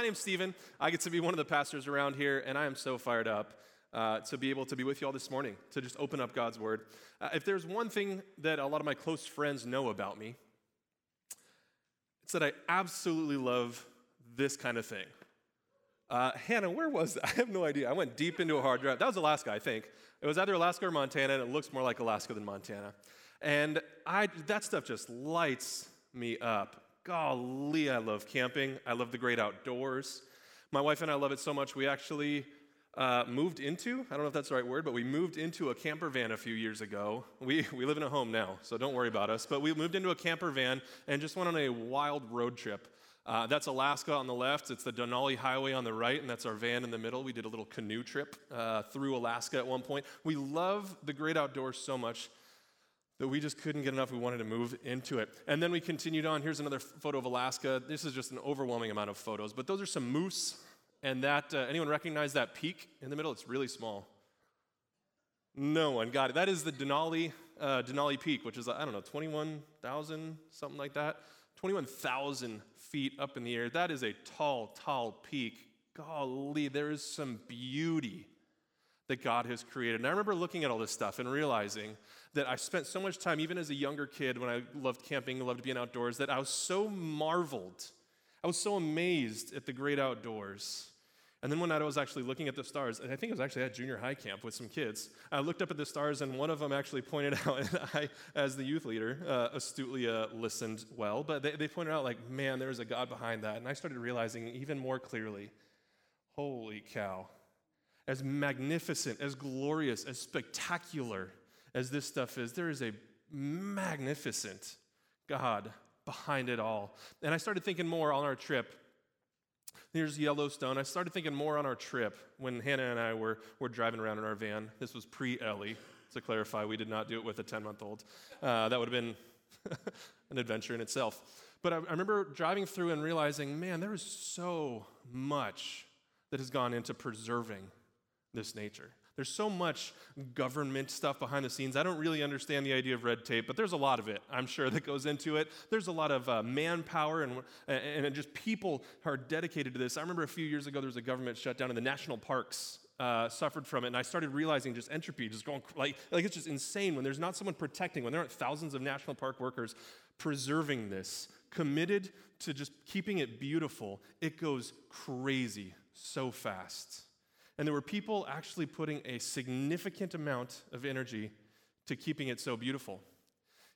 my name's Stephen. I get to be one of the pastors around here, and I am so fired up uh, to be able to be with you all this morning, to just open up God's Word. Uh, if there's one thing that a lot of my close friends know about me, it's that I absolutely love this kind of thing. Uh, Hannah, where was that? I have no idea. I went deep into a hard drive. That was Alaska, I think. It was either Alaska or Montana, and it looks more like Alaska than Montana. And I, that stuff just lights me up. Golly, I love camping. I love the great outdoors. My wife and I love it so much, we actually uh, moved into, I don't know if that's the right word, but we moved into a camper van a few years ago. We, we live in a home now, so don't worry about us. But we moved into a camper van and just went on a wild road trip. Uh, that's Alaska on the left, it's the Denali Highway on the right, and that's our van in the middle. We did a little canoe trip uh, through Alaska at one point. We love the great outdoors so much that we just couldn't get enough. We wanted to move into it. And then we continued on. Here's another photo of Alaska. This is just an overwhelming amount of photos, but those are some moose and that, uh, anyone recognize that peak in the middle? It's really small. No one got it. That is the Denali, uh, Denali Peak, which is, I don't know, 21,000, something like that. 21,000 feet up in the air. That is a tall, tall peak. Golly, there is some beauty that God has created. And I remember looking at all this stuff and realizing that I spent so much time, even as a younger kid, when I loved camping, loved being outdoors, that I was so marveled. I was so amazed at the great outdoors and then one night I was actually looking at the stars, and I think it was actually at junior high camp with some kids. I looked up at the stars, and one of them actually pointed out, and I, as the youth leader, uh, astutely uh, listened well, but they, they pointed out, like, man, there's a God behind that. And I started realizing even more clearly holy cow, as magnificent, as glorious, as spectacular as this stuff is, there is a magnificent God behind it all. And I started thinking more on our trip Here's Yellowstone. I started thinking more on our trip when Hannah and I were, were driving around in our van. This was pre Ellie, to clarify. We did not do it with a 10 month old. Uh, that would have been an adventure in itself. But I, I remember driving through and realizing, man, there is so much that has gone into preserving this nature. There's so much government stuff behind the scenes. I don't really understand the idea of red tape, but there's a lot of it, I'm sure, that goes into it. There's a lot of uh, manpower and, and just people who are dedicated to this. I remember a few years ago there was a government shutdown and the national parks uh, suffered from it, and I started realizing just entropy, just going like, like it's just insane when there's not someone protecting, when there aren't thousands of national park workers preserving this, committed to just keeping it beautiful. It goes crazy so fast. And there were people actually putting a significant amount of energy to keeping it so beautiful.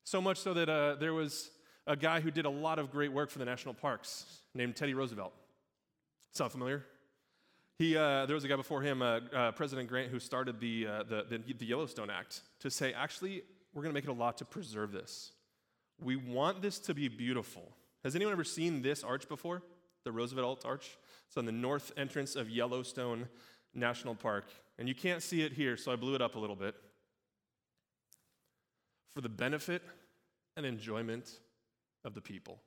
So much so that uh, there was a guy who did a lot of great work for the national parks named Teddy Roosevelt. Sound familiar? He, uh, there was a guy before him, uh, uh President Grant, who started the, uh, the, the, the Yellowstone Act to say, actually, we're going to make it a law to preserve this. We want this to be beautiful. Has anyone ever seen this arch before? The Roosevelt Arch? It's on the north entrance of Yellowstone National Park. And you can't see it here, so I blew it up a little bit. For the benefit and enjoyment of the people.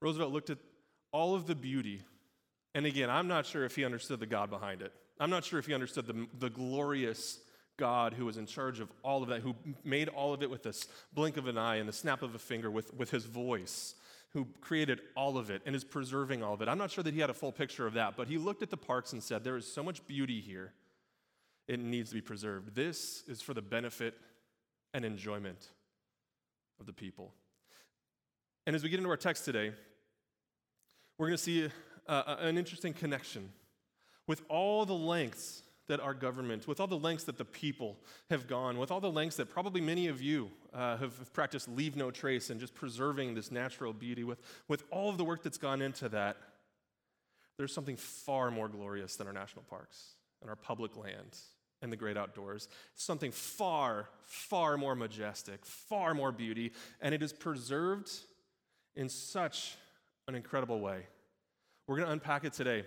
Roosevelt looked at all of the beauty, and again, I'm not sure if he understood the God behind it. I'm not sure if he understood the, the glorious God who was in charge of all of that, who made all of it with this blink of an eye and the snap of a finger with, with his voice who created all of it and is preserving all of it. I'm not sure that he had a full picture of that, but he looked at the parks and said, There is so much beauty here, it needs to be preserved. This is for the benefit and enjoyment of the people. And as we get into our text today, we're going to see uh, an interesting connection with all the lengths that our government, with all the lengths that the people have gone, with all the lengths that probably many of you uh, have practiced leave no trace and just preserving this natural beauty, with, with all of the work that's gone into that, there's something far more glorious than our national parks and our public lands and the great outdoors. Something far, far more majestic, far more beauty, and it is preserved in such an incredible way. We're going to unpack it today.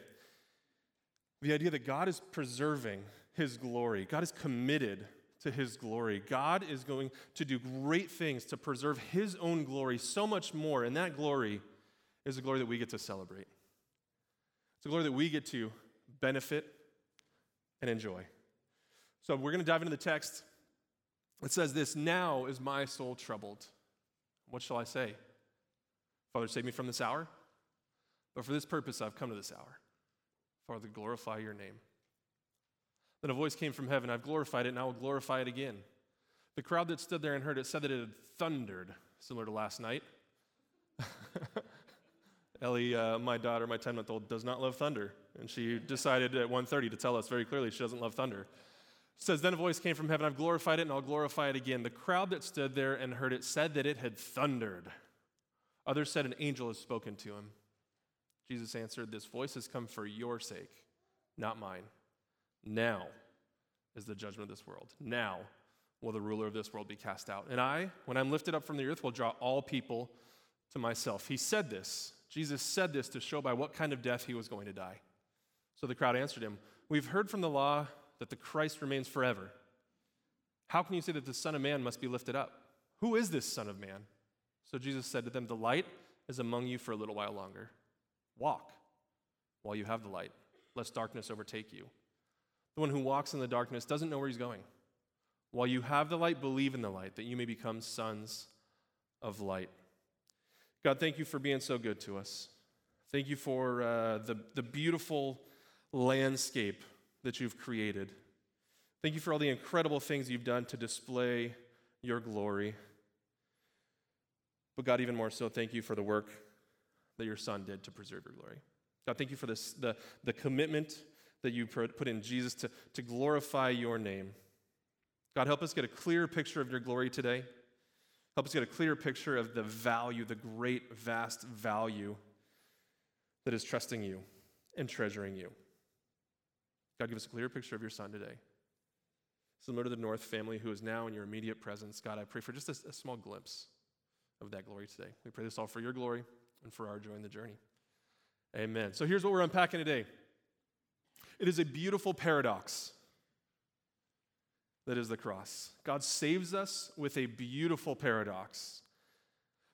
The idea that God is preserving his glory, God is committed to his glory. God is going to do great things to preserve his own glory so much more, and that glory is the glory that we get to celebrate. It's a glory that we get to benefit and enjoy. So we're going to dive into the text. It says this Now is my soul troubled. What shall I say? Father, save me from this hour. But for this purpose I've come to this hour, Father, glorify your name. Then a voice came from heaven, I've glorified it, and I will glorify it again. The crowd that stood there and heard it said that it had thundered, similar to last night. Ellie, uh, my daughter, my 10 month old, does not love thunder. And she decided at 1.30 to tell us very clearly she doesn't love thunder. It says, Then a voice came from heaven, I've glorified it and I'll glorify it again. The crowd that stood there and heard it said that it had thundered. Others said, An angel has spoken to him. Jesus answered, This voice has come for your sake, not mine. Now is the judgment of this world. Now will the ruler of this world be cast out. And I, when I'm lifted up from the earth, will draw all people to myself. He said this Jesus said this to show by what kind of death he was going to die. So the crowd answered him, We've heard from the law that the Christ remains forever. How can you say that the Son of Man must be lifted up? Who is this Son of Man? So Jesus said to them, The light is among you for a little while longer. Walk while you have the light, lest darkness overtake you. The one who walks in the darkness doesn't know where he's going. While you have the light, believe in the light, that you may become sons of light. God, thank you for being so good to us. Thank you for uh, the, the beautiful landscape that you've created. Thank you for all the incredible things you've done to display your glory. But God, even more so, thank you for the work that your Son did to preserve your glory. God, thank you for this, the, the commitment that you put in Jesus to, to glorify your name. God, help us get a clear picture of your glory today. Help us get a clear picture of the value, the great, vast value that is trusting you and treasuring you. God, give us a clear picture of your son today. Similar to the North family who is now in your immediate presence, God, I pray for just a, a small glimpse of that glory today. We pray this all for your glory and for our joy in the journey. Amen. So here's what we're unpacking today it is a beautiful paradox that is the cross. God saves us with a beautiful paradox.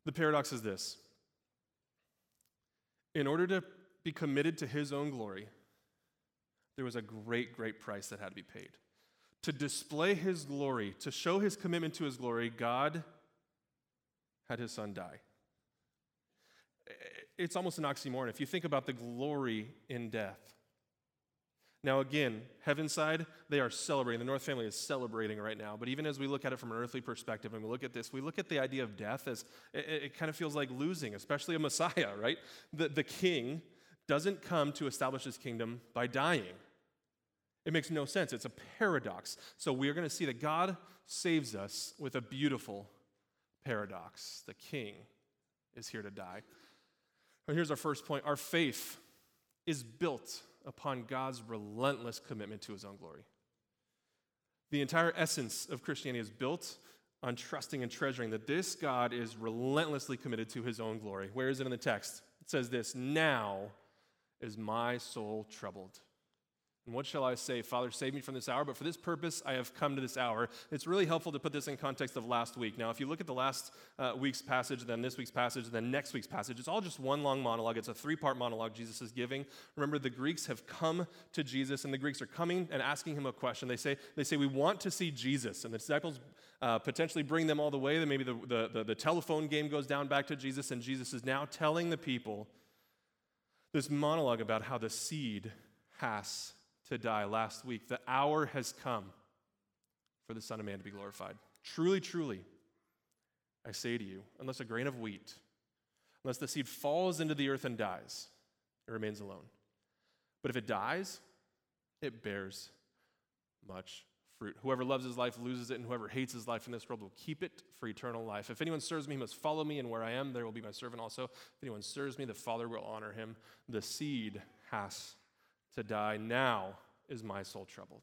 The paradox is this in order to be committed to his own glory, there was a great, great price that had to be paid. To display his glory, to show his commitment to his glory, God had his son die. It's almost an oxymoron. If you think about the glory in death, now, again, heaven side, they are celebrating. The North family is celebrating right now. But even as we look at it from an earthly perspective and we look at this, we look at the idea of death as it, it kind of feels like losing, especially a Messiah, right? The, the king doesn't come to establish his kingdom by dying. It makes no sense. It's a paradox. So we are going to see that God saves us with a beautiful paradox. The king is here to die. Here's our first point our faith is built upon God's relentless commitment to his own glory. The entire essence of Christianity is built on trusting and treasuring that this God is relentlessly committed to his own glory. Where is it in the text? It says this Now is my soul troubled. And what shall I say? Father, save me from this hour, but for this purpose I have come to this hour. It's really helpful to put this in context of last week. Now, if you look at the last uh, week's passage, then this week's passage, then next week's passage, it's all just one long monologue. It's a three part monologue Jesus is giving. Remember, the Greeks have come to Jesus, and the Greeks are coming and asking him a question. They say, they say We want to see Jesus. And the disciples uh, potentially bring them all the way. Then maybe the, the, the, the telephone game goes down back to Jesus, and Jesus is now telling the people this monologue about how the seed has to die last week. The hour has come for the Son of Man to be glorified. Truly, truly, I say to you, unless a grain of wheat, unless the seed falls into the earth and dies, it remains alone. But if it dies, it bears much fruit. Whoever loves his life loses it, and whoever hates his life in this world will keep it for eternal life. If anyone serves me, he must follow me, and where I am, there will be my servant also. If anyone serves me, the Father will honor him. The seed has to die. Now is my soul troubled.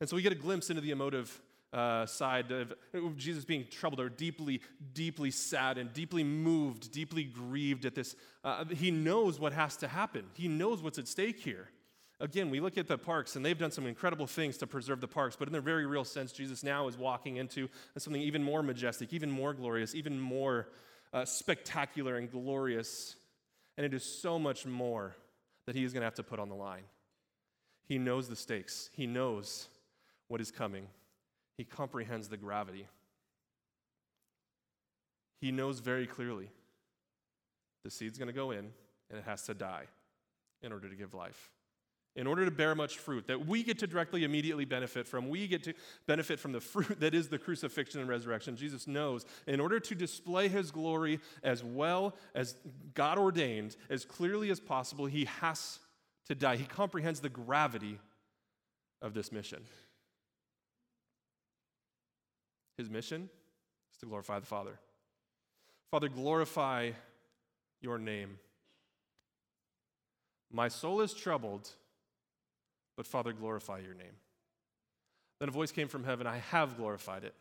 And so we get a glimpse into the emotive uh, side of Jesus being troubled or deeply, deeply sad and deeply moved, deeply grieved at this. Uh, he knows what has to happen, he knows what's at stake here. Again, we look at the parks, and they've done some incredible things to preserve the parks, but in a very real sense, Jesus now is walking into something even more majestic, even more glorious, even more uh, spectacular and glorious. And it is so much more that he is going to have to put on the line. He knows the stakes, he knows what is coming, he comprehends the gravity. He knows very clearly the seed's going to go in and it has to die in order to give life. In order to bear much fruit that we get to directly immediately benefit from, we get to benefit from the fruit that is the crucifixion and resurrection. Jesus knows in order to display his glory as well as God ordained, as clearly as possible, he has to die. He comprehends the gravity of this mission. His mission is to glorify the Father. Father, glorify your name. My soul is troubled, but Father, glorify your name. Then a voice came from heaven I have glorified it,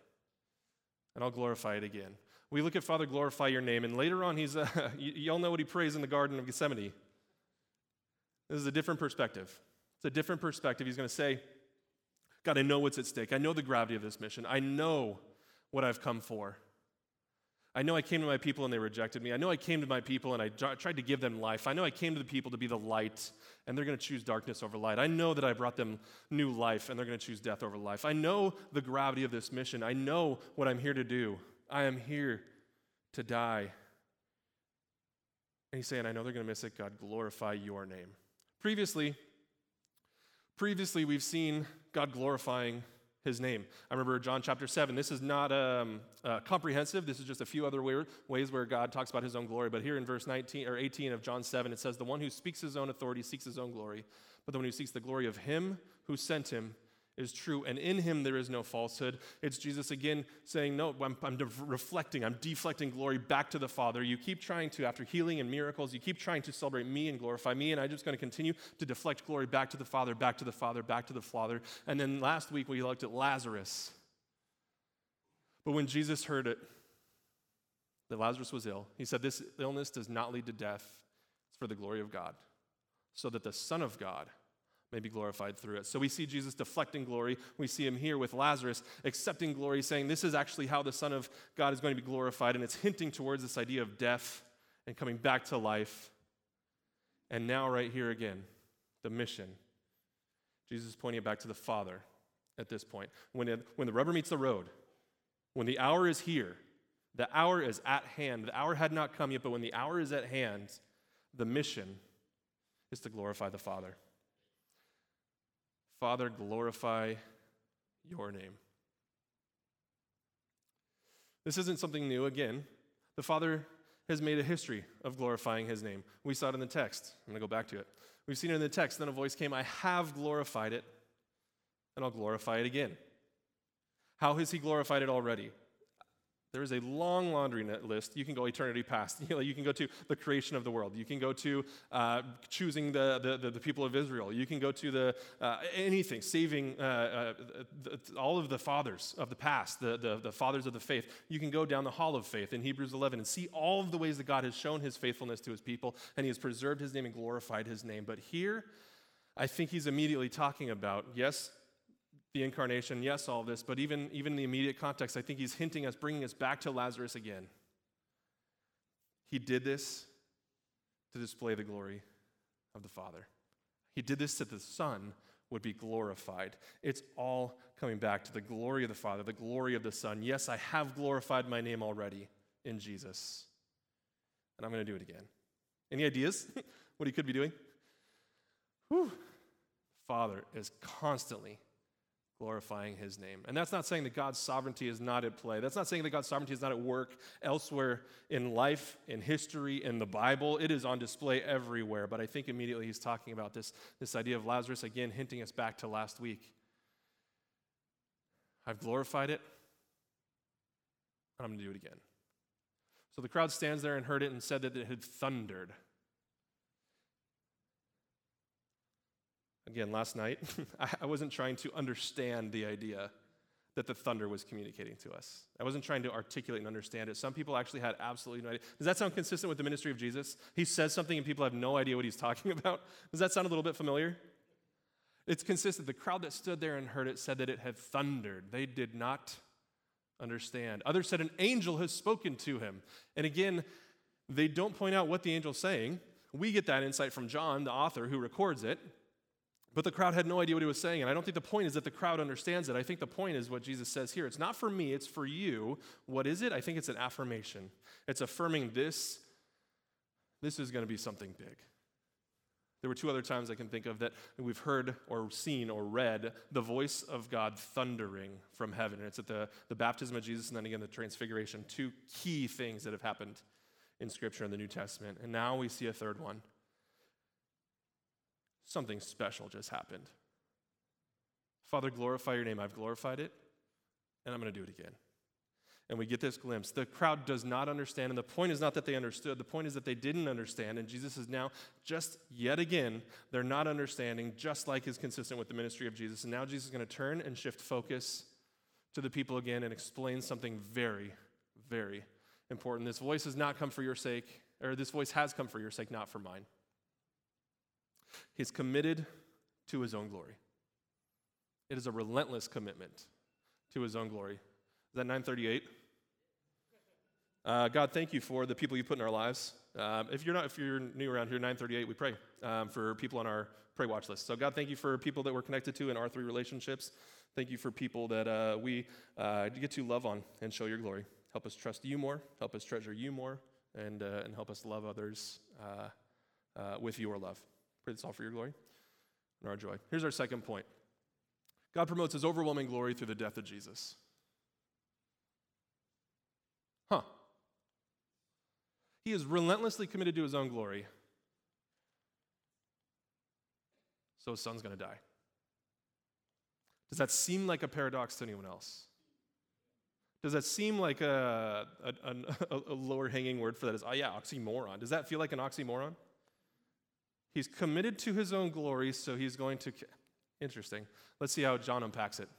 and I'll glorify it again. We look at Father, glorify your name, and later on, he's, uh, you, all know what he prays in the Garden of Gethsemane. This is a different perspective. It's a different perspective. He's going to say, God, I know what's at stake. I know the gravity of this mission. I know what I've come for. I know I came to my people and they rejected me. I know I came to my people and I tried to give them life. I know I came to the people to be the light and they're going to choose darkness over light. I know that I brought them new life and they're going to choose death over life. I know the gravity of this mission. I know what I'm here to do. I am here to die. And he's saying, I know they're going to miss it. God, glorify your name. Previously, previously we've seen God glorifying his name. I remember John chapter 7. This is not um, uh, comprehensive. This is just a few other way, ways where God talks about his own glory. But here in verse 19 or 18 of John 7, it says, The one who speaks his own authority seeks his own glory, but the one who seeks the glory of him who sent him is true, and in him there is no falsehood. It's Jesus again saying, No, I'm, I'm de- reflecting, I'm deflecting glory back to the Father. You keep trying to, after healing and miracles, you keep trying to celebrate me and glorify me, and I'm just going to continue to deflect glory back to the Father, back to the Father, back to the Father. And then last week we looked at Lazarus. But when Jesus heard it, that Lazarus was ill, he said, This illness does not lead to death, it's for the glory of God, so that the Son of God may be glorified through it. So we see Jesus deflecting glory. We see him here with Lazarus accepting glory, saying this is actually how the Son of God is going to be glorified. And it's hinting towards this idea of death and coming back to life. And now, right here again, the mission. Jesus is pointing it back to the Father at this point. When, it, when the rubber meets the road, when the hour is here, the hour is at hand. The hour had not come yet, but when the hour is at hand, the mission is to glorify the Father. Father, glorify your name. This isn't something new. Again, the Father has made a history of glorifying his name. We saw it in the text. I'm going to go back to it. We've seen it in the text. Then a voice came, I have glorified it, and I'll glorify it again. How has he glorified it already? There is a long laundry list. You can go eternity past. You can go to the creation of the world. You can go to uh, choosing the, the, the, people of Israel. You can go to the uh, anything, saving uh, uh all of the fathers of the past, the, the, the fathers of the faith. You can go down the hall of faith in Hebrews 11 and see all of the ways that God has shown his faithfulness to his people, and he has preserved his name and glorified his name. But here, I think he's immediately talking about, yes, the incarnation, yes, all this, but even, even in the immediate context, I think he's hinting us, bringing us back to Lazarus again. He did this to display the glory of the Father. He did this so the Son would be glorified. It's all coming back to the glory of the Father, the glory of the Son. Yes, I have glorified my name already in Jesus, and I'm going to do it again. Any ideas what he could be doing? Whew. Father is constantly glorifying his name. And that's not saying that God's sovereignty is not at play. That's not saying that God's sovereignty is not at work elsewhere in life, in history, in the Bible. It is on display everywhere. But I think immediately he's talking about this, this idea of Lazarus, again, hinting us back to last week. I've glorified it, and I'm going to do it again. So the crowd stands there and heard it and said that it had thundered. Again, last night, I wasn't trying to understand the idea that the thunder was communicating to us. I wasn't trying to articulate and understand it. Some people actually had absolutely no idea. Does that sound consistent with the ministry of Jesus? He says something and people have no idea what he's talking about. Does that sound a little bit familiar? It's consistent. The crowd that stood there and heard it said that it had thundered. They did not understand. Others said an angel has spoken to him. And again, they don't point out what the angel's saying. We get that insight from John, the author who records it. But the crowd had no idea what he was saying. And I don't think the point is that the crowd understands it. I think the point is what Jesus says here. It's not for me, it's for you. What is it? I think it's an affirmation. It's affirming this, this is going to be something big. There were two other times I can think of that we've heard or seen or read the voice of God thundering from heaven. And it's at the, the baptism of Jesus and then again the transfiguration. Two key things that have happened in Scripture in the New Testament. And now we see a third one. Something special just happened. Father, glorify your name. I've glorified it, and I'm going to do it again and we get this glimpse. The crowd does not understand, and the point is not that they understood, the point is that they didn't understand, and Jesus is now just yet again, they're not understanding, just like is consistent with the ministry of Jesus. And now Jesus is going to turn and shift focus to the people again and explain something very, very important. This voice has not come for your sake, or this voice has come for your sake, not for mine. He's committed to his own glory. It is a relentless commitment to his own glory. Is that 938? Uh, God, thank you for the people you put in our lives. Um, if you're not, if you're new around here, 938, we pray um, for people on our pray watch list. So God, thank you for people that we're connected to in our three relationships. Thank you for people that uh, we uh, get to love on and show your glory. Help us trust you more. Help us treasure you more, and uh, and help us love others uh, uh, with your love. Pray this all for your glory and our joy. Here's our second point. God promotes His overwhelming glory through the death of Jesus. Huh. He is relentlessly committed to his own glory. So his son's going to die. Does that seem like a paradox to anyone else? Does that seem like a, a, a, a lower hanging word for that is, oh yeah, oxymoron? Does that feel like an oxymoron? He's committed to his own glory, so he's going to. Interesting. Let's see how John unpacks it.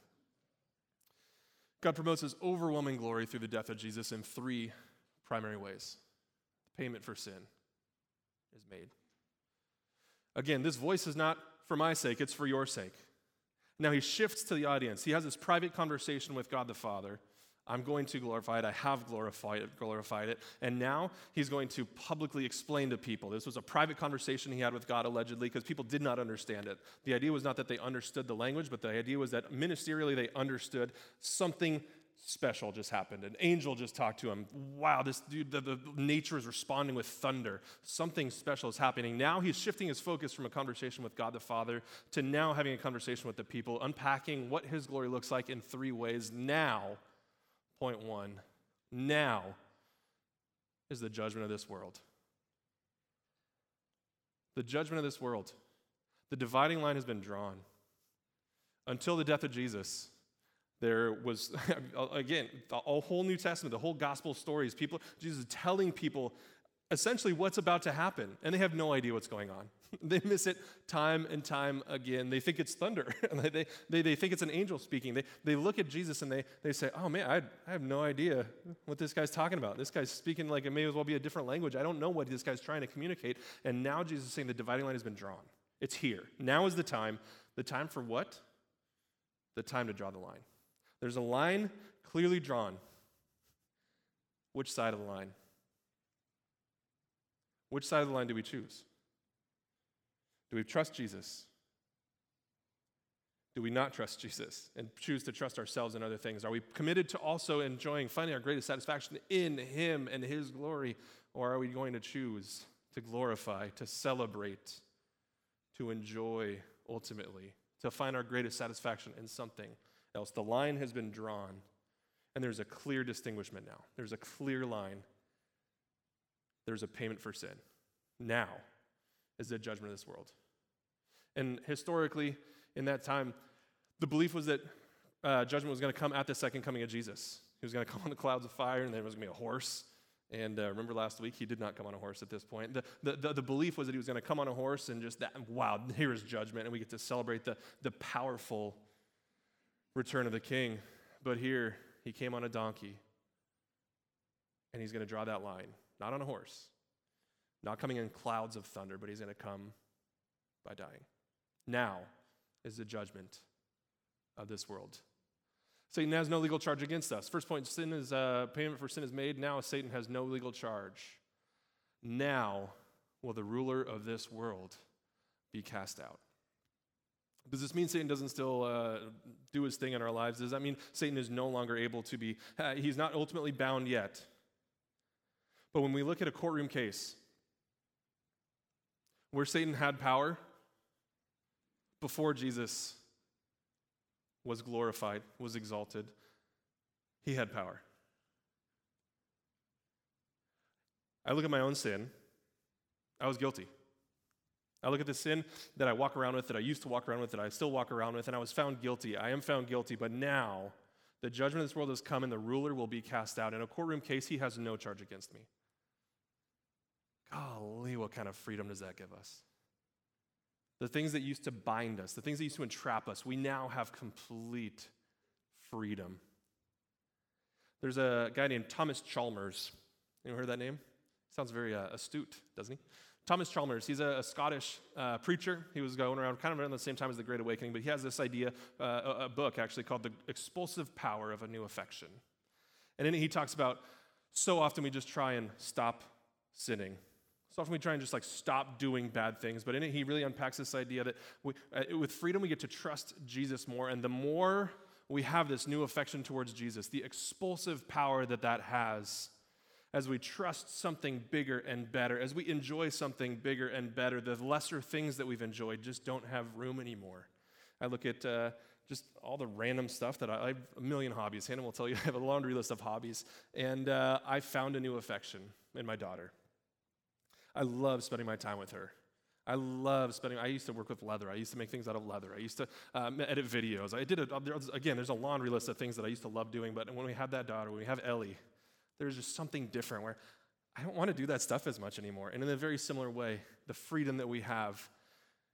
God promotes his overwhelming glory through the death of Jesus in three primary ways. The payment for sin is made. Again, this voice is not for my sake, it's for your sake. Now he shifts to the audience. He has this private conversation with God the Father I'm going to glorify it. I have glorified it, glorified it. And now he's going to publicly explain to people. This was a private conversation he had with God, allegedly, because people did not understand it. The idea was not that they understood the language, but the idea was that ministerially they understood something special just happened. An angel just talked to him. Wow, this dude, the, the nature is responding with thunder. Something special is happening. Now he's shifting his focus from a conversation with God the Father to now having a conversation with the people, unpacking what his glory looks like in three ways. Now, Point one now is the judgment of this world. The judgment of this world. The dividing line has been drawn. Until the death of Jesus, there was, again, the whole New Testament, the whole gospel stories, people, Jesus is telling people essentially what's about to happen, and they have no idea what's going on. they miss it time and time again. They think it's thunder. they, they, they think it's an angel speaking. They, they look at Jesus and they, they say, Oh man, I, I have no idea what this guy's talking about. This guy's speaking like it may as well be a different language. I don't know what this guy's trying to communicate. And now Jesus is saying the dividing line has been drawn. It's here. Now is the time. The time for what? The time to draw the line. There's a line clearly drawn. Which side of the line? Which side of the line do we choose? Do we trust Jesus? Do we not trust Jesus and choose to trust ourselves and other things? Are we committed to also enjoying, finding our greatest satisfaction in Him and His glory? Or are we going to choose to glorify, to celebrate, to enjoy ultimately, to find our greatest satisfaction in something else? The line has been drawn, and there's a clear distinguishment now. There's a clear line there's a payment for sin. Now is the judgment of this world. And historically, in that time, the belief was that uh, judgment was going to come at the second coming of Jesus. He was going to come on the clouds of fire, and there was going to be a horse. And uh, remember last week, he did not come on a horse at this point. The, the, the, the belief was that he was going to come on a horse and just that, wow, here is judgment. And we get to celebrate the, the powerful return of the king. But here, he came on a donkey, and he's going to draw that line not on a horse, not coming in clouds of thunder, but he's going to come by dying. Now is the judgment of this world. Satan has no legal charge against us. First point sin is uh, payment for sin is made. Now Satan has no legal charge. Now will the ruler of this world be cast out. Does this mean Satan doesn't still uh, do his thing in our lives? Does that mean Satan is no longer able to be, uh, he's not ultimately bound yet? But when we look at a courtroom case, where Satan had power before Jesus was glorified, was exalted, he had power. I look at my own sin, I was guilty. I look at the sin that I walk around with, that I used to walk around with, that I still walk around with, and I was found guilty. I am found guilty, but now the judgment of this world has come and the ruler will be cast out. In a courtroom case, he has no charge against me. Golly, what kind of freedom does that give us? The things that used to bind us, the things that used to entrap us, we now have complete freedom. There's a guy named Thomas Chalmers. You heard that name? Sounds very uh, astute, doesn't he? Thomas Chalmers, he's a, a Scottish uh, preacher. He was going around kind of around the same time as the Great Awakening, but he has this idea, uh, a, a, book actually called The Expulsive Power of a New Affection. And in it, he talks about so often we just try and stop sinning. So often we try and just like stop doing bad things. But in it, he really unpacks this idea that we, uh, with freedom, we get to trust Jesus more. And the more we have this new affection towards Jesus, the expulsive power that that has as we trust something bigger and better, as we enjoy something bigger and better, the lesser things that we've enjoyed just don't have room anymore. I look at uh, just all the random stuff that I, I, have a million hobbies. Hannah will tell you I have a laundry list of hobbies, and uh, I found a new affection in my daughter. I love spending my time with her. I love spending. I used to work with leather. I used to make things out of leather. I used to um, edit videos. I did it. Again, there's a laundry list of things that I used to love doing. But when we had that daughter, when we have Ellie, there's just something different where I don't want to do that stuff as much anymore. And in a very similar way, the freedom that we have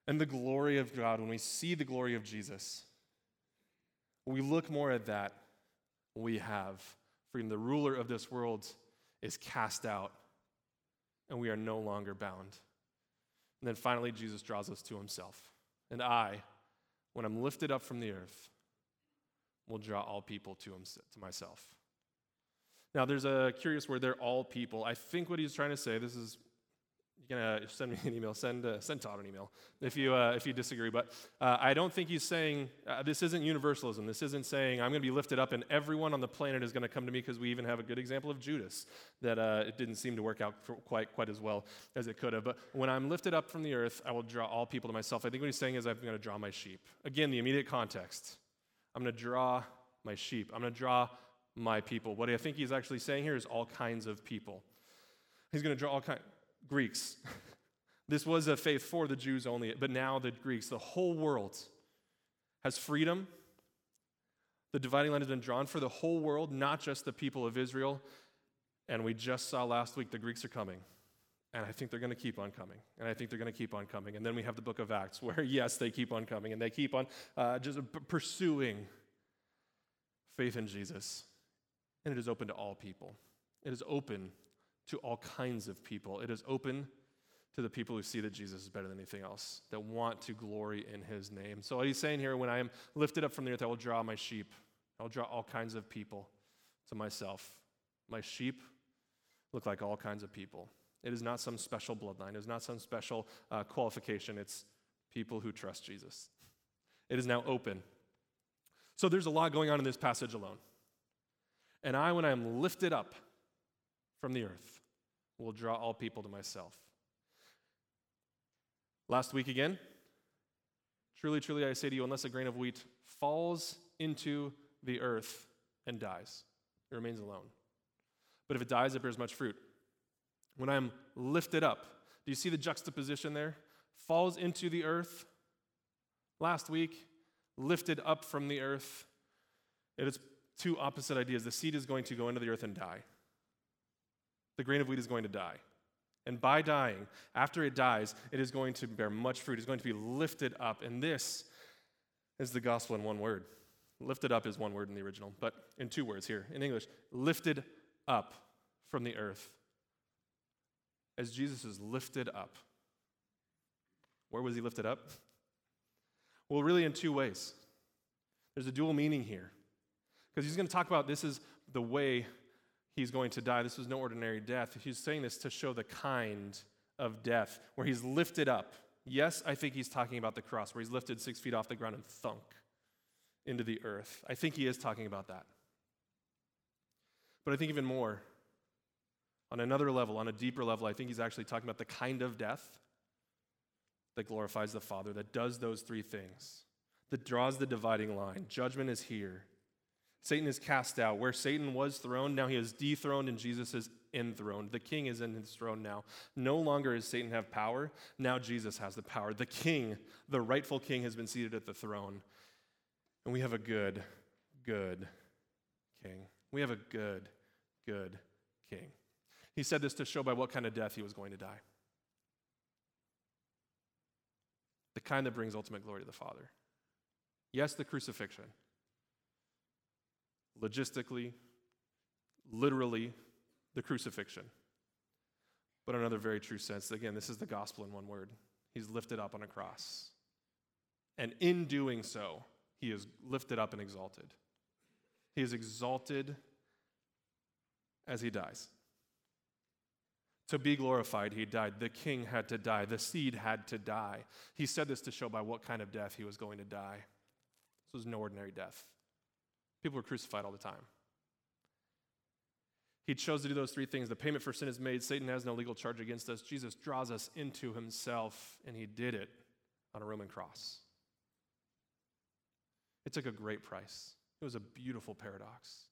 and the glory of God, when we see the glory of Jesus, we look more at that, we have freedom. The ruler of this world is cast out, and we are no longer bound. And then finally, Jesus draws us to himself. And I, when I'm lifted up from the earth, will draw all people to, him, to myself. Now, there's a curious word there, all people. I think what he's trying to say, this is, you can uh, send me an email, send, uh, send Todd an email if you, uh, if you disagree. But uh, I don't think he's saying, uh, this isn't universalism. This isn't saying, I'm going to be lifted up and everyone on the planet is going to come to me because we even have a good example of Judas that it didn't seem to work out quite, quite as well as it could have. But when I'm lifted up from the earth, I will draw all people to myself. I think what he's saying is, I'm going to draw my sheep. Again, the immediate context. I'm going to draw my sheep. I'm going to draw my people. What I think he's actually saying here is all kinds of people. He's going to draw all kinds Greeks. this was a faith for the Jews only, but now the Greeks, the whole world has freedom. The dividing line has been drawn for the whole world, not just the people of Israel. And we just saw last week the Greeks are coming. And I think they're going to keep on coming. And I think they're going to keep on coming. And then we have the book of Acts, where, yes, they keep on coming and they keep on uh, just pursuing faith in Jesus and it is open to all people. It is open to all kinds of people. It is open to the people who see that Jesus is better than anything else, that want to glory in his name. So, what he's saying here when I am lifted up from the earth, I will draw my sheep. I will draw all kinds of people to myself. My sheep look like all kinds of people. It is not some special bloodline, it is not some special uh, qualification. It's people who trust Jesus. It is now open. So, there's a lot going on in this passage alone. And I, when I am lifted up from the earth, will draw all people to myself. Last week again, truly, truly, I say to you, unless a grain of wheat falls into the earth and dies, it remains alone. But if it dies, it bears much fruit. When I'm lifted up, do you see the juxtaposition there? Falls into the earth. Last week, lifted up from the earth. It is two opposite ideas. The seed is going to go into the earth and die. The grain of wheat is going to die. And by dying, after it dies, it is going to bear much fruit. It's going to be lifted up. And this is the gospel in one word. Lifted up is one word in the original, but in two words here in English lifted up from the earth. As Jesus is lifted up. Where was he lifted up? Well, really, in two ways. There's a dual meaning here. Because he's going to talk about this is the way he's going to die. This was no ordinary death. He's saying this to show the kind of death where he's lifted up. Yes, I think he's talking about the cross, where he's lifted six feet off the ground and thunk into the earth. I think he is talking about that. But I think even more, on another level, on a deeper level, I think he's actually talking about the kind of death that glorifies the Father, that does those three things, that draws the dividing line. Judgment is here. Satan is cast out. Where Satan was throned, now he is dethroned and Jesus is enthroned. The king is in his throne now. No longer does Satan have power. Now Jesus has the power. The king, the rightful king, has been seated at the throne. And we have a good, good king. We have a good, good king. He said this to show by what kind of death he was going to die the kind that brings ultimate glory to the Father. Yes, the crucifixion. Logistically, literally, the crucifixion. But another very true sense, again, this is the gospel in one word. He's lifted up on a cross. And in doing so, he is lifted up and exalted. He is exalted as he dies. To be glorified, he died. The king had to die. The seed had to die. He said this to show by what kind of death he was going to die. This was no ordinary death. People were crucified all the time. He chose to do those three things. The payment for sin is made. Satan has no legal charge against us. Jesus draws us into himself, and he did it on a Roman cross. It took a great price. It was a beautiful paradox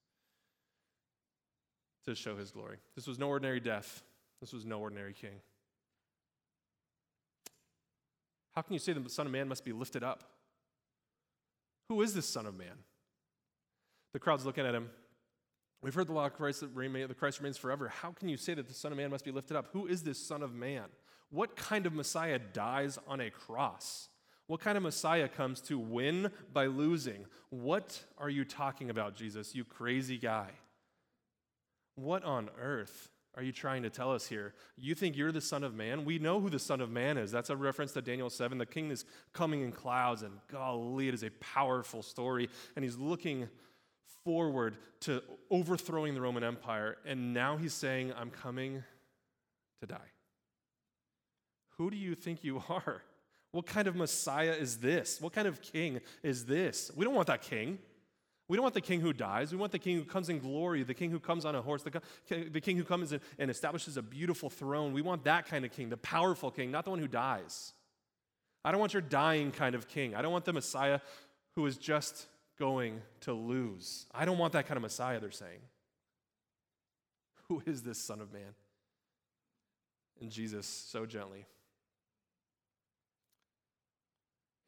to show his glory. This was no ordinary death, this was no ordinary king. How can you say the Son of Man must be lifted up? Who is this Son of Man? The crowd's looking at him. We've heard the law of Christ that the Christ remains forever. How can you say that the Son of Man must be lifted up? Who is this Son of Man? What kind of Messiah dies on a cross? What kind of Messiah comes to win by losing? What are you talking about, Jesus, you crazy guy? What on earth are you trying to tell us here? You think you're the Son of Man? We know who the Son of Man is. That's a reference to Daniel 7. The king is coming in clouds, and golly, it is a powerful story. And he's looking forward to overthrowing the Roman Empire. And now he's saying, I'm coming to die. Who do you think you are? What kind of Messiah is this? What kind of king is this? We don't want that king. We don't want the king who dies. We want the king who comes in glory, the king who comes on a horse, the, the king who comes and establishes a beautiful throne. We want that kind of king, the powerful king, not the one who dies. I don't want your dying kind of king. I don't want the Messiah who is just going to lose. I don't want that kind of Messiah, they're saying. Who is this Son of Man? And Jesus, so gently,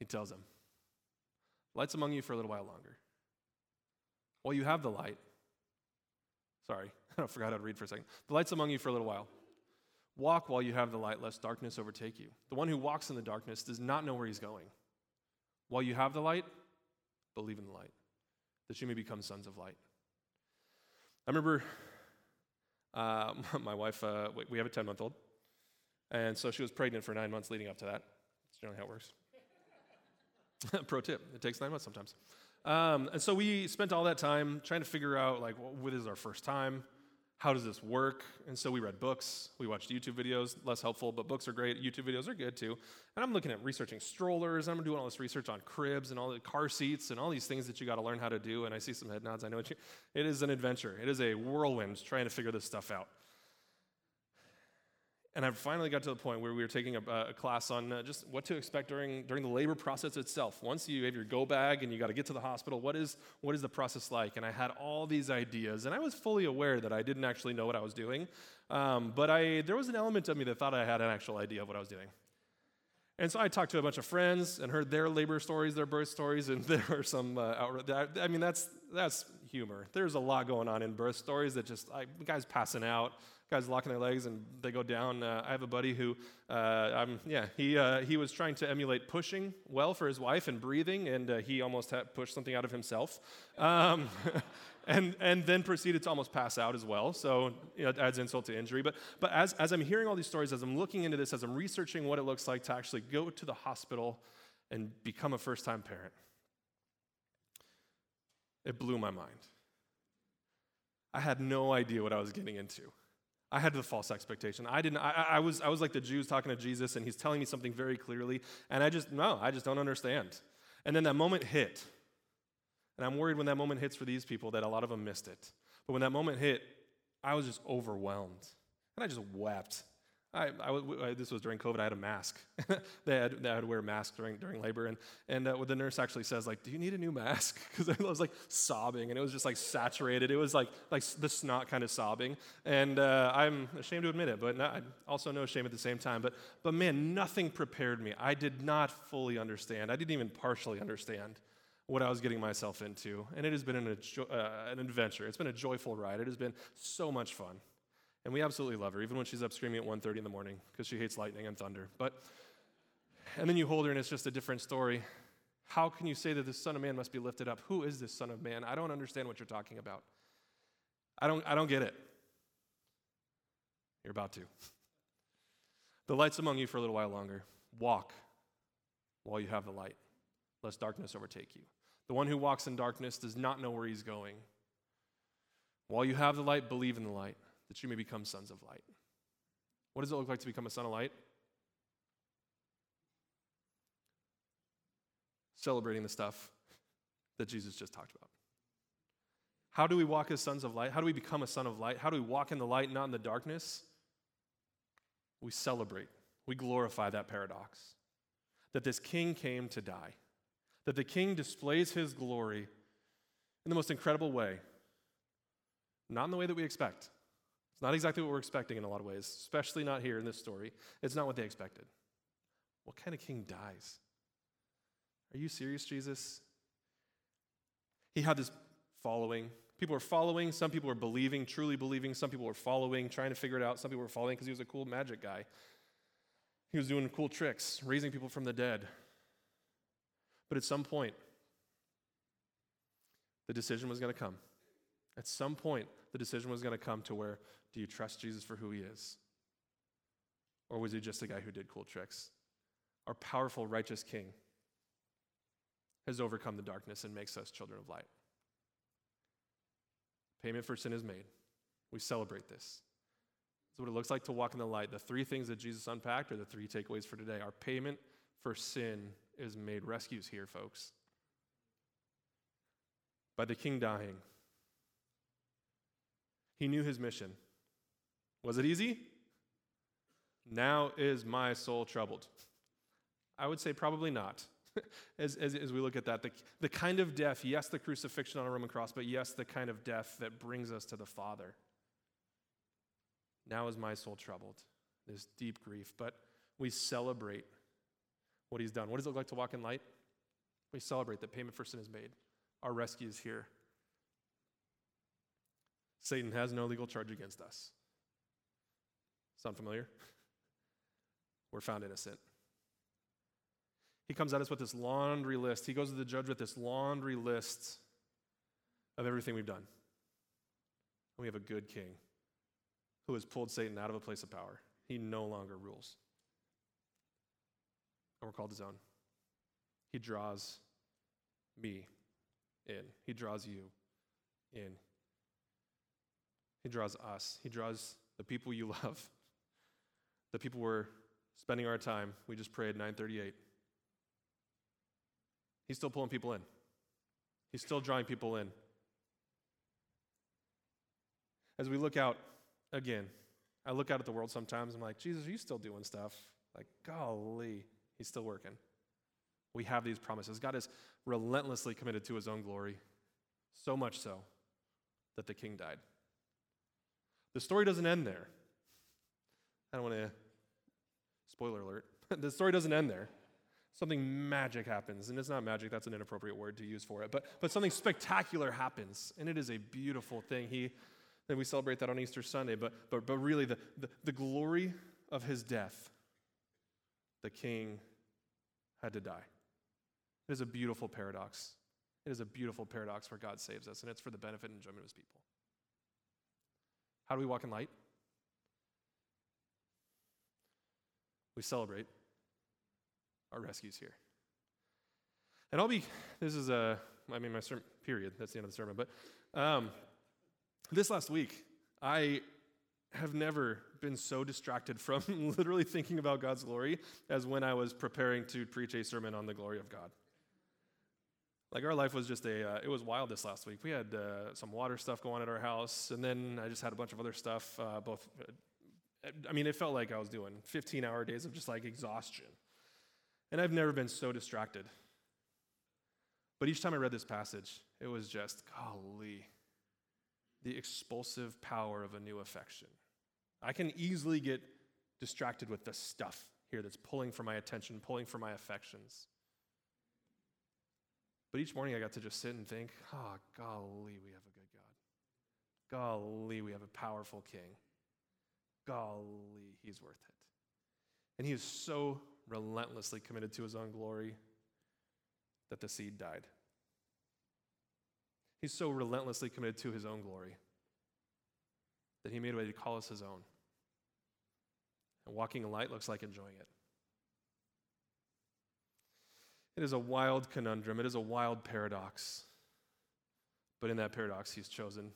He tells them, Light's among you for a little while longer. While you have the light, sorry, I forgot how to read for a second. The light's among you for a little while. Walk while you have the light, lest darkness overtake you. The one who walks in the darkness does not know where he's going. While you have the light, believe in the light, that you may become sons of light. I remember uh, my wife, uh, we have a 10 month old, and so she was pregnant for nine months leading up to that. That's generally how it works. Pro tip, it takes nine months sometimes. Um, and so we spent all that time trying to figure out, like, what is our first time? How does this work? And so we read books, we watched YouTube videos, less helpful, but books are great. YouTube videos are good too. And I'm looking at researching strollers, I'm doing all this research on cribs and all the car seats and all these things that you got to learn how to do. And I see some head nods. I know it, it is an adventure, it is a whirlwind trying to figure this stuff out. And I finally got to the point where we were taking a, a class on uh, just what to expect during, during the labor process itself. Once you have your go bag and you got to get to the hospital, what is, what is the process like? And I had all these ideas, and I was fully aware that I didn't actually know what I was doing. Um, but I, there was an element of me that thought I had an actual idea of what I was doing. And so I talked to a bunch of friends and heard their labor stories, their birth stories, and there are some uh, outright, I mean, that's, that's humor. There's a lot going on in birth stories that just, I, guys passing out, guys locking their legs and they go down. Uh, I have a buddy who, uh, yeah, he, uh, he was trying to emulate pushing well for his wife and breathing, and uh, he almost pushed something out of himself. Um, and, and then proceeded to almost pass out as well. So you know, it adds insult to injury. But, but as, as I'm hearing all these stories, as I'm looking into this, as I'm researching what it looks like to actually go to the hospital and become a first time parent, it blew my mind. I had no idea what I was getting into. I had the false expectation. I didn't. I, I, was. I was like the Jews talking to Jesus, and he's telling me something very clearly, and I just no. I just don't understand. And then that moment hit, and I'm worried when that moment hits for these people that a lot of them missed it. But when that moment hit, I was just overwhelmed, and I just wept. I, I, this was during COVID. I had a mask. they, had, they had to wear masks during, during labor. And, and uh, the nurse actually says, like, do you need a new mask? Because I was like sobbing and it was just like saturated. It was like, like the snot kind of sobbing. And uh, I'm ashamed to admit it, but not, also no shame at the same time. But, but man, nothing prepared me. I did not fully understand. I didn't even partially understand what I was getting myself into. And it has been an, uh, an adventure. It's been a joyful ride. It has been so much fun. And we absolutely love her, even when she's up screaming at 1.30 in the morning because she hates lightning and thunder. But, and then you hold her and it's just a different story. How can you say that the Son of Man must be lifted up? Who is this Son of Man? I don't understand what you're talking about. I don't, I don't get it. You're about to. The light's among you for a little while longer. Walk while you have the light, lest darkness overtake you. The one who walks in darkness does not know where he's going. While you have the light, believe in the light that you may become sons of light. What does it look like to become a son of light? Celebrating the stuff that Jesus just talked about. How do we walk as sons of light? How do we become a son of light? How do we walk in the light, not in the darkness? We celebrate, we glorify that paradox that this king came to die, that the king displays his glory in the most incredible way, not in the way that we expect. It's not exactly what we're expecting in a lot of ways, especially not here in this story. It's not what they expected. What kind of king dies? Are you serious, Jesus? He had this following. People were following. Some people were believing, truly believing. Some people were following, trying to figure it out. Some people were following because he was a cool magic guy. He was doing cool tricks, raising people from the dead. But at some point, the decision was going to come. At some point, the decision was going to come to where do you trust Jesus for who he is? Or was he just a guy who did cool tricks? Our powerful, righteous king has overcome the darkness and makes us children of light. Payment for sin is made. We celebrate this. That's what it looks like to walk in the light. The three things that Jesus unpacked are the three takeaways for today. Our payment for sin is made. Rescues here, folks. By the king dying, he knew his mission. Was it easy? Now is my soul troubled. I would say probably not. as, as, as, we look at that, the, the kind of death, yes, the crucifixion on a Roman cross, but yes, the kind of death that brings us to the Father. Now is my soul troubled. This deep grief, but we celebrate what he's done. What does it look like to walk in light? We celebrate that payment for sin is made. Our rescue is here. Satan has no legal charge against us. Sound familiar? We're found innocent. He comes at us with this laundry list. He goes to the judge with this laundry list of everything we've done. And we have a good king who has pulled Satan out of a place of power. He no longer rules. And we're called his own. He draws me in, he draws you in. He draws us, he draws the people you love the people we're spending our time. We just prayed 938. He's still pulling people in. He's still drawing people in. As we look out again, I look out at the world sometimes, I'm like, Jesus, are you still doing stuff? Like, golly, he's still working. We have these promises. God is relentlessly committed to his own glory, so much so that the king died. The story doesn't end there. I don't want to, spoiler alert, the story doesn't end there. Something magic happens, and it's not magic, that's an inappropriate word to use for it, but, but something spectacular happens, and it is a beautiful thing. He, and we celebrate that on Easter Sunday, but, but, but really, the, the, the glory of his death, the king had to die. It is a beautiful paradox. It is a beautiful paradox where God saves us, and it's for the benefit and enjoyment of his people. How do we walk in light? We celebrate our rescues here. And I'll be, this is a, I mean, my sermon, period, that's the end of the sermon. But um, this last week, I have never been so distracted from literally thinking about God's glory as when I was preparing to preach a sermon on the glory of God. Like our life was just a, uh, it was wild this last week. We had uh, some water stuff going on at our house, and then I just had a bunch of other stuff, uh, both I mean, it felt like I was doing 15 hour days of just like exhaustion. And I've never been so distracted. But each time I read this passage, it was just, golly, the expulsive power of a new affection. I can easily get distracted with the stuff here that's pulling for my attention, pulling for my affections. But each morning I got to just sit and think, oh, golly, we have a good God. Golly, we have a powerful King. Golly, he's worth it. And he is so relentlessly committed to his own glory that the seed died. He's so relentlessly committed to his own glory that he made a way to call us his own. And walking in light looks like enjoying it. It is a wild conundrum, it is a wild paradox. But in that paradox, he's chosen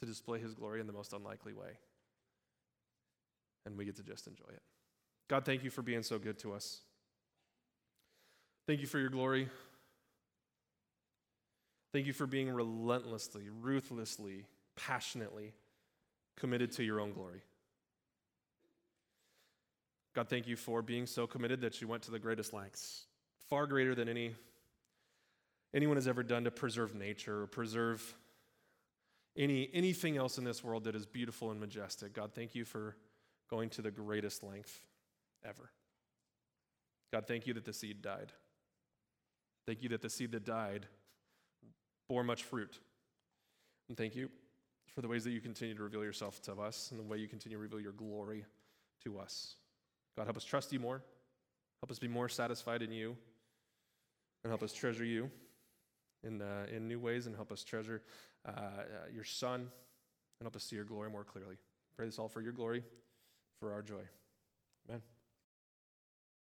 to display his glory in the most unlikely way. And we get to just enjoy it. God, thank you for being so good to us. Thank you for your glory. Thank you for being relentlessly, ruthlessly, passionately committed to your own glory. God, thank you for being so committed that you went to the greatest lengths, far greater than any anyone has ever done to preserve nature or preserve any, anything else in this world that is beautiful and majestic. God, thank you for going to the greatest length ever. God, thank you that the seed died. Thank you that the seed that died bore much fruit. And thank you for the ways that you continue to reveal yourself to us and the way you continue to reveal your glory to us. God, help us trust you more. Help us be more satisfied in you. And help us treasure you in, uh, in new ways and help us treasure uh, uh, your Son and help us see your glory more clearly. Pray this all for your glory, for our joy. Amen.